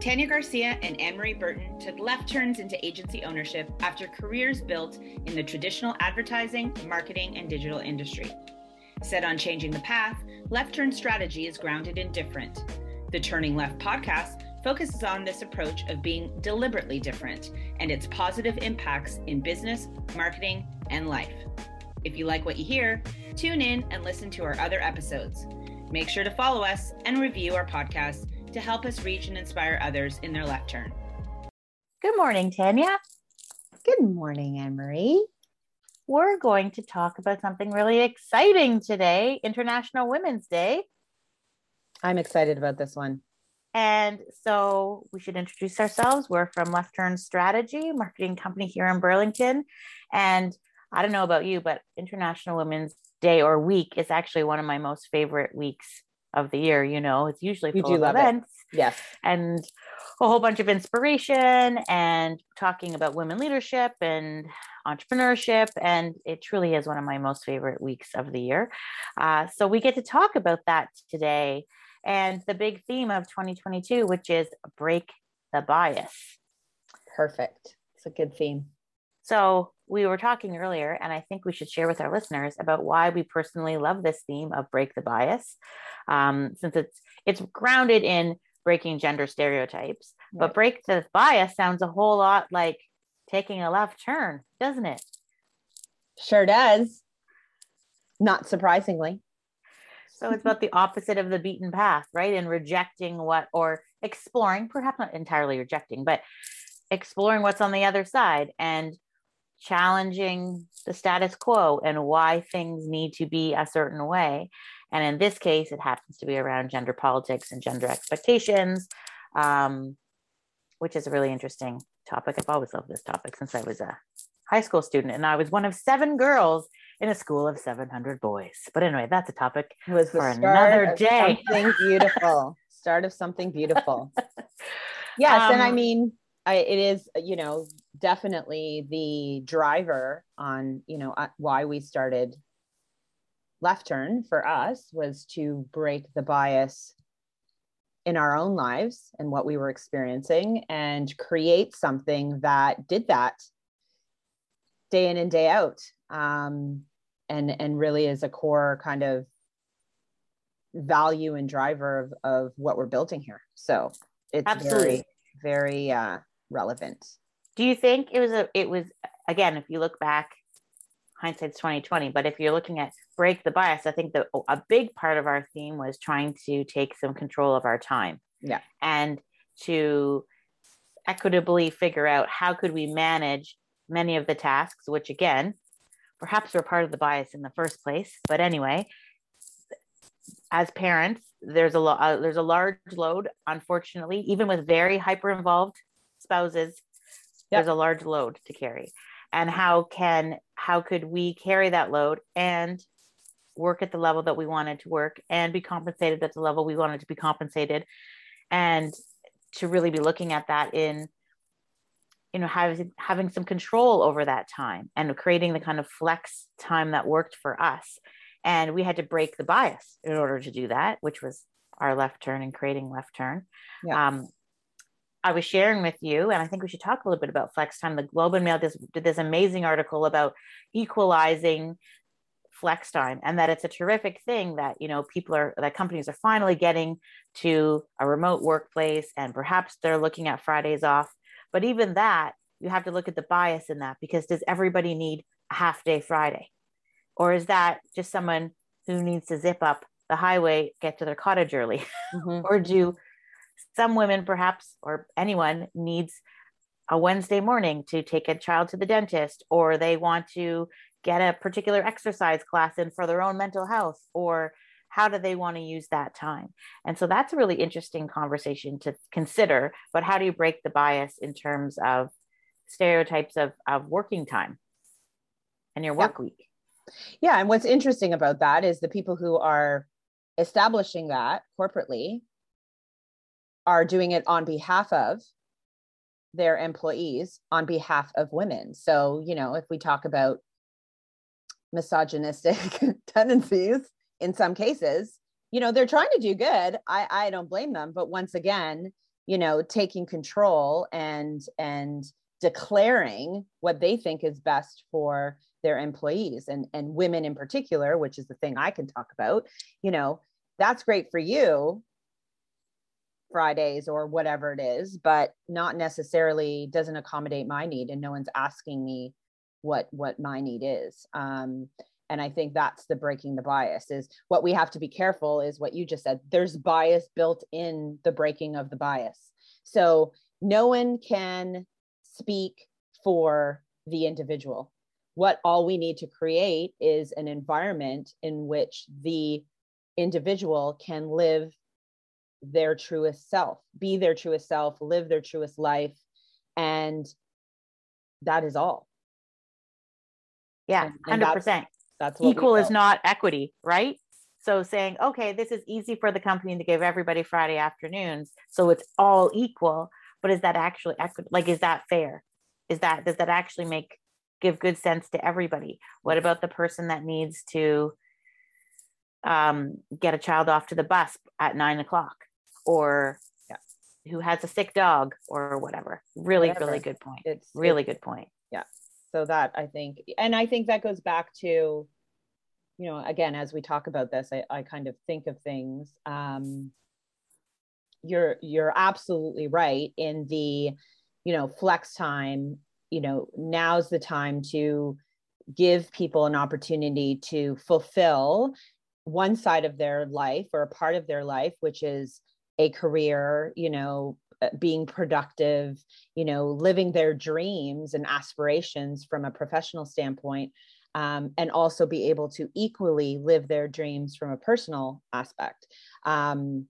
Tanya Garcia and Ann-Marie Burton took left turns into agency ownership after careers built in the traditional advertising, marketing, and digital industry. Set on changing the path, Left Turn strategy is grounded in different. The Turning Left podcast focuses on this approach of being deliberately different and its positive impacts in business, marketing, and life. If you like what you hear, tune in and listen to our other episodes. Make sure to follow us and review our podcast to help us reach and inspire others in their left turn. Good morning, Tanya. Good morning, Ann-Marie. We're going to talk about something really exciting today International Women's Day. I'm excited about this one. And so we should introduce ourselves. We're from Left Turn Strategy, marketing company here in Burlington. And I don't know about you, but International Women's Day or week is actually one of my most favorite weeks of the year. You know, it's usually full of events. It. Yes. And a whole bunch of inspiration and talking about women leadership and entrepreneurship. And it truly is one of my most favorite weeks of the year. Uh, so we get to talk about that today. And the big theme of 2022, which is break the bias. Perfect. It's a good theme. So we were talking earlier, and I think we should share with our listeners about why we personally love this theme of break the bias, um, since it's it's grounded in breaking gender stereotypes. Right. But break the bias sounds a whole lot like taking a left turn, doesn't it? Sure does. Not surprisingly. So it's about the opposite of the beaten path, right? And rejecting what, or exploring, perhaps not entirely rejecting, but exploring what's on the other side and challenging the status quo and why things need to be a certain way. And in this case, it happens to be around gender politics and gender expectations, um, which is a really interesting topic. I've always loved this topic since I was a high school student, and I was one of seven girls in a school of 700 boys. But anyway, that's a topic it was for another day. Something beautiful. start of something beautiful. yes, um, and I um, mean, I, it is you know definitely the driver on you know uh, why we started left turn for us was to break the bias in our own lives and what we were experiencing and create something that did that day in and day out um, and and really is a core kind of value and driver of, of what we're building here so it's Absolutely. very very uh, relevant. Do you think it was a it was again if you look back hindsight's 2020 but if you're looking at break the bias i think that a big part of our theme was trying to take some control of our time. Yeah. And to equitably figure out how could we manage many of the tasks which again perhaps were part of the bias in the first place but anyway as parents there's a lot uh, there's a large load unfortunately even with very hyper involved spouses yep. there's a large load to carry and how can how could we carry that load and work at the level that we wanted to work and be compensated at the level we wanted to be compensated and to really be looking at that in you know having having some control over that time and creating the kind of flex time that worked for us and we had to break the bias in order to do that which was our left turn and creating left turn yeah. um, I was sharing with you, and I think we should talk a little bit about flex time. The Globe and Mail did, did this amazing article about equalizing flex time and that it's a terrific thing that you know people are that companies are finally getting to a remote workplace and perhaps they're looking at fridays off but even that you have to look at the bias in that because does everybody need a half day friday or is that just someone who needs to zip up the highway get to their cottage early mm-hmm. or do some women perhaps or anyone needs a Wednesday morning to take a child to the dentist or they want to get a particular exercise class in for their own mental health or how do they want to use that time? And so that's a really interesting conversation to consider but how do you break the bias in terms of stereotypes of, of working time and your work week? Yeah and what's interesting about that is the people who are establishing that corporately are doing it on behalf of their employees on behalf of women. So, you know, if we talk about misogynistic tendencies in some cases, you know, they're trying to do good. I, I don't blame them. But once again, you know taking control and and declaring what they think is best for their employees and and women in particular which is the thing i can talk about you know that's great for you fridays or whatever it is but not necessarily doesn't accommodate my need and no one's asking me what what my need is um and i think that's the breaking the bias is what we have to be careful is what you just said there's bias built in the breaking of the bias. So no one can speak for the individual. What all we need to create is an environment in which the individual can live their truest self be their truest self live their truest life. And that is all. Yeah and, and 100% that's, that's equal is not equity right? So saying okay this is easy for the company to give everybody friday afternoons so it's all equal but is that actually equity like is that fair? Is that does that actually make give good sense to everybody? What about the person that needs to um, get a child off to the bus at nine o'clock or yeah. who has a sick dog or whatever really whatever. really good point it's really it's, good point yeah so that i think and i think that goes back to you know again as we talk about this i, I kind of think of things um, you're you're absolutely right in the you know flex time you know now's the time to give people an opportunity to fulfill one side of their life or a part of their life which is a career you know uh, being productive you know living their dreams and aspirations from a professional standpoint um, and also be able to equally live their dreams from a personal aspect. Um,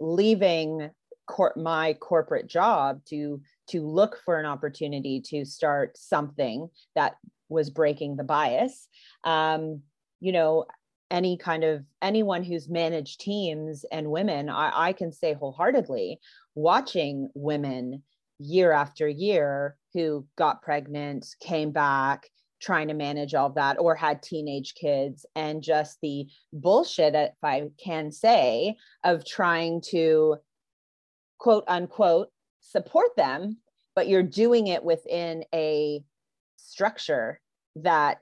leaving cor- my corporate job to to look for an opportunity to start something that was breaking the bias um, you know any kind of anyone who's managed teams and women I, I can say wholeheartedly watching women year after year who got pregnant came back trying to manage all that or had teenage kids and just the bullshit if i can say of trying to quote unquote support them but you're doing it within a structure that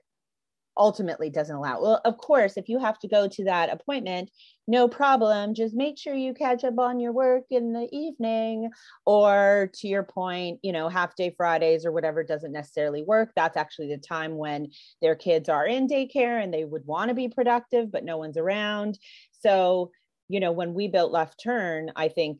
ultimately doesn't allow. Well, of course, if you have to go to that appointment, no problem. Just make sure you catch up on your work in the evening. Or to your point, you know, half day Fridays or whatever doesn't necessarily work. That's actually the time when their kids are in daycare and they would want to be productive, but no one's around. So, you know, when we built Left Turn, I think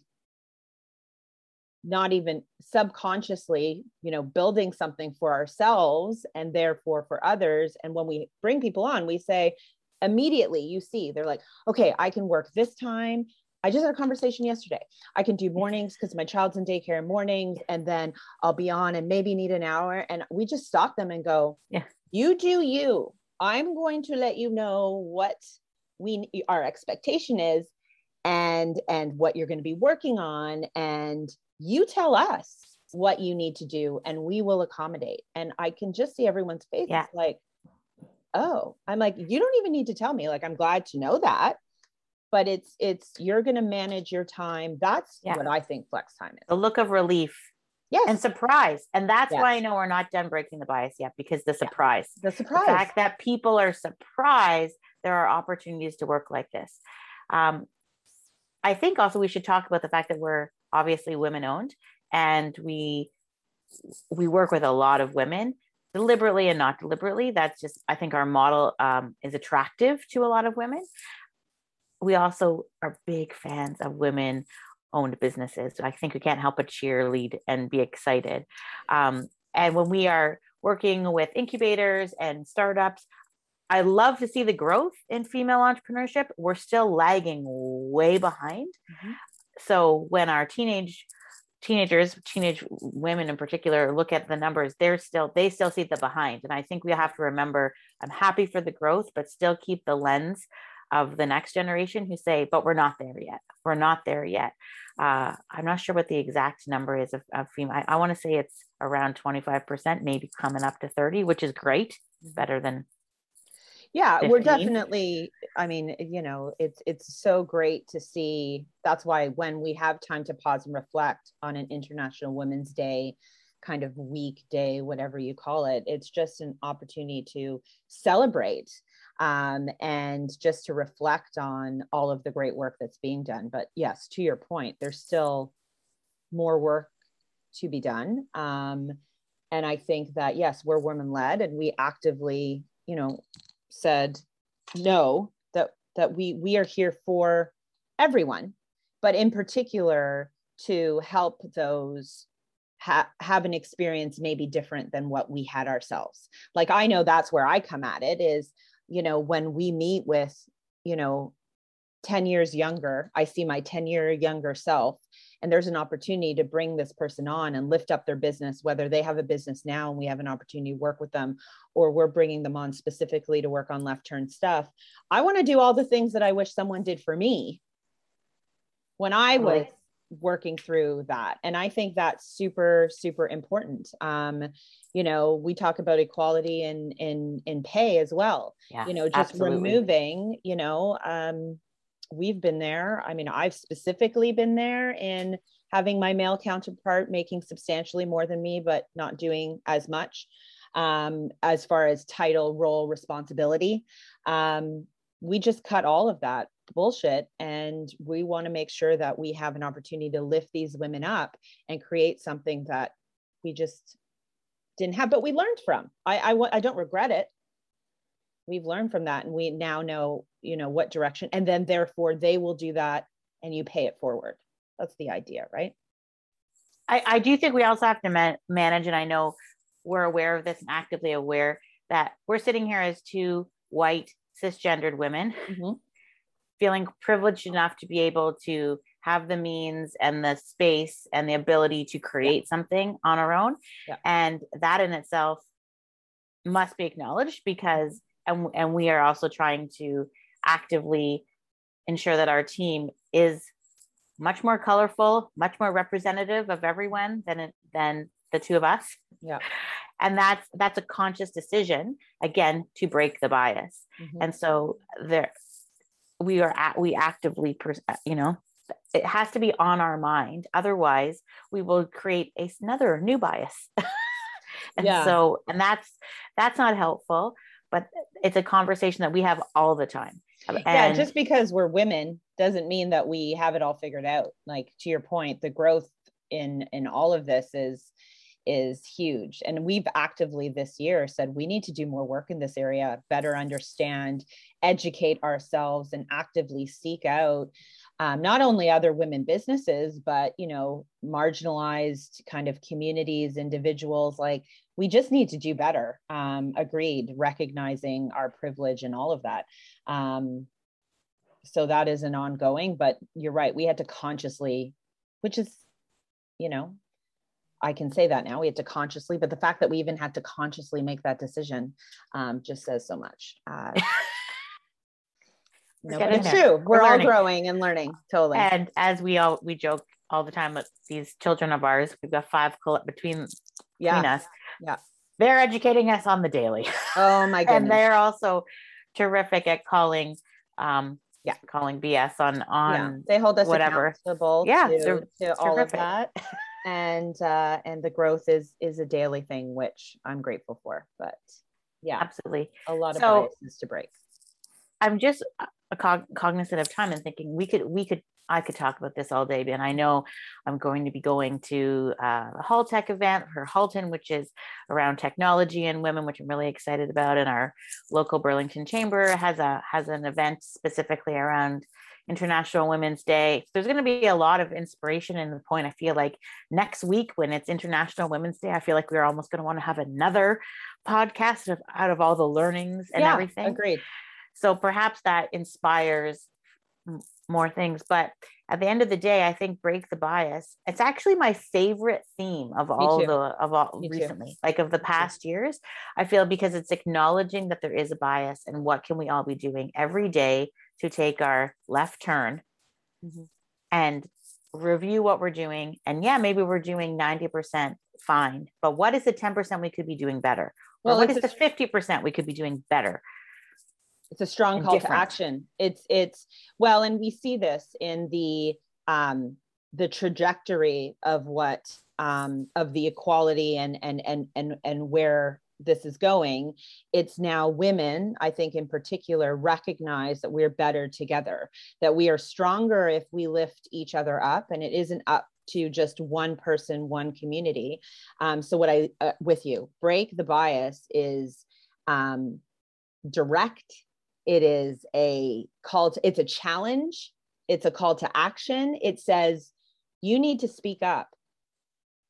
not even subconsciously you know building something for ourselves and therefore for others. And when we bring people on we say immediately you see they're like okay i can work this time. I just had a conversation yesterday. I can do mornings because my child's in daycare in mornings and then i'll be on and maybe need an hour. And we just stop them and go yeah. You do you. I'm going to let you know what we our expectation is and and what you're going to be working on. And you tell us what you need to do and we will accommodate. And I can just see everyone's face yeah. like, oh, I'm like, you don't even need to tell me. Like, I'm glad to know that. But it's it's you're gonna manage your time. That's yeah. what I think flex time is. The look of relief. Yes. And surprise. And that's yes. why I know we're not done breaking the bias yet, because the surprise. Yeah. The surprise. The fact that people are surprised there are opportunities to work like this. Um, I think also we should talk about the fact that we're obviously women owned and we we work with a lot of women deliberately and not deliberately that's just i think our model um, is attractive to a lot of women we also are big fans of women owned businesses i think we can't help but cheerlead and be excited um, and when we are working with incubators and startups I love to see the growth in female entrepreneurship. We're still lagging way behind. Mm-hmm. So when our teenage teenagers, teenage women in particular, look at the numbers, they're still they still see the behind. And I think we have to remember I'm happy for the growth, but still keep the lens of the next generation who say, but we're not there yet. We're not there yet. Uh, I'm not sure what the exact number is of, of female. I, I want to say it's around 25%, maybe coming up to 30, which is great. Better than yeah 15. we're definitely i mean you know it's it's so great to see that's why when we have time to pause and reflect on an international women's day kind of week day whatever you call it it's just an opportunity to celebrate um, and just to reflect on all of the great work that's being done but yes to your point there's still more work to be done um, and i think that yes we're women led and we actively you know said no that that we we are here for everyone but in particular to help those ha- have an experience maybe different than what we had ourselves. Like i know that's where i come at it is you know when we meet with you know 10 years younger i see my 10 year younger self and there's an opportunity to bring this person on and lift up their business whether they have a business now and we have an opportunity to work with them or we're bringing them on specifically to work on left turn stuff. I want to do all the things that i wish someone did for me when i was working through that and i think that's super super important. Um you know we talk about equality in in in pay as well. Yeah, you know just absolutely. removing you know um we've been there. I mean, I've specifically been there in having my male counterpart making substantially more than me, but not doing as much um, as far as title, role, responsibility. Um, we just cut all of that bullshit and we want to make sure that we have an opportunity to lift these women up and create something that we just didn't have, but we learned from. I, I, I don't regret it we've learned from that and we now know you know what direction and then therefore they will do that and you pay it forward that's the idea right i, I do think we also have to man- manage and i know we're aware of this and actively aware that we're sitting here as two white cisgendered women mm-hmm. feeling privileged enough to be able to have the means and the space and the ability to create yeah. something on our own yeah. and that in itself must be acknowledged because and, and we are also trying to actively ensure that our team is much more colorful, much more representative of everyone than it, than the two of us. Yeah. And that's that's a conscious decision again to break the bias. Mm-hmm. And so there we are at, we actively you know it has to be on our mind otherwise we will create a, another new bias. and yeah. so and that's that's not helpful but it's a conversation that we have all the time. And yeah, just because we're women doesn't mean that we have it all figured out. Like to your point, the growth in in all of this is is huge. And we've actively this year said we need to do more work in this area, better understand, educate ourselves, and actively seek out um, not only other women businesses, but you know, marginalized kind of communities, individuals. Like we just need to do better. Um, agreed, recognizing our privilege and all of that. Um, so that is an ongoing, but you're right. We had to consciously, which is, you know, I can say that now. We had to consciously, but the fact that we even had to consciously make that decision um, just says so much. Uh, no, it's true. We're, We're all growing and learning. Totally. And as we all we joke all the time with these children of ours, we've got five between yeah. between us. Yeah. They're educating us on the daily. Oh my goodness. and they're also terrific at calling um yeah calling BS on on yeah. they hold us whatever accountable yeah to, to all of that and uh and the growth is is a daily thing which I'm grateful for but yeah absolutely a lot of so, biases to break I'm just a cog- cognizant of time and thinking we could we could I could talk about this all day, and I know I'm going to be going to uh, a HalTech event for Halton, which is around technology and women, which I'm really excited about. And our local Burlington Chamber has a has an event specifically around International Women's Day. There's going to be a lot of inspiration in the point. I feel like next week when it's International Women's Day, I feel like we're almost going to want to have another podcast of, out of all the learnings and yeah, everything. Agreed. So perhaps that inspires more things. But at the end of the day, I think break the bias. It's actually my favorite theme of all the of all Me recently, too. like of the past years. I feel because it's acknowledging that there is a bias and what can we all be doing every day to take our left turn mm-hmm. and review what we're doing. And yeah, maybe we're doing 90% fine, but what is the 10% we could be doing better? Well, or what is the 50% we could be doing better? It's a strong call different. to action. It's it's well and we see this in the um the trajectory of what um of the equality and and and and and where this is going. It's now women i think in particular recognize that we're better together that we are stronger if we lift each other up and it isn't up to just one person one community. Um, so what i uh, with you break the bias is um, direct it is a call to it's a challenge. It's a call to action. It says you need to speak up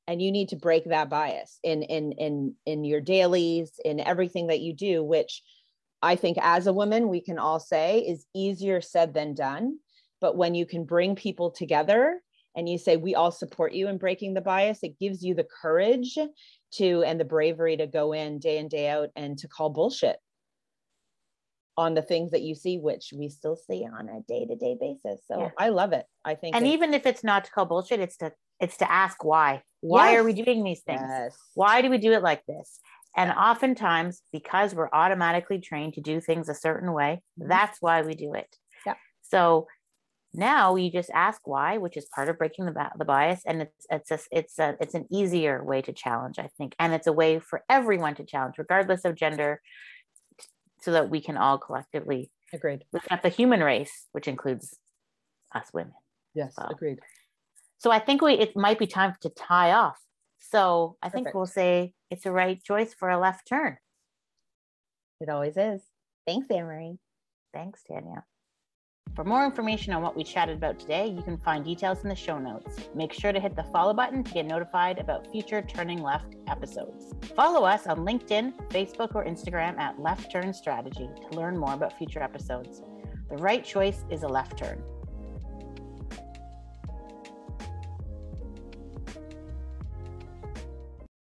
and you need to break that bias in in in in your dailies in everything that you do which i think as a woman we can all say is easier said than done. But when you can bring people together and you say we all support you in breaking the bias it gives you the courage to and the bravery to go in day in day out and to call bullshit on the things that you see which we still see on a day-to-day basis so yeah. i love it i think and even if it's not to call bullshit it's to it's to ask why why yes. are we doing these things yes. why do we do it like this and oftentimes because we're automatically trained to do things a certain way mm-hmm. that's why we do it yeah. so now you just ask why which is part of breaking the, the bias and it's it's a, it's a, it's an easier way to challenge i think and it's a way for everyone to challenge regardless of gender so that we can all collectively agreed. lift up the human race which includes us women. Yes well. agreed. so i think we it might be time to tie off. So i Perfect. think we'll say it's a right choice for a left turn. It always is. Thanks ann-marie thanks tanya for more information on what we chatted about today, you can find details in the show notes. Make sure to hit the follow button to get notified about future Turning Left episodes. Follow us on LinkedIn, Facebook, or Instagram at Left Turn Strategy to learn more about future episodes. The right choice is a left turn.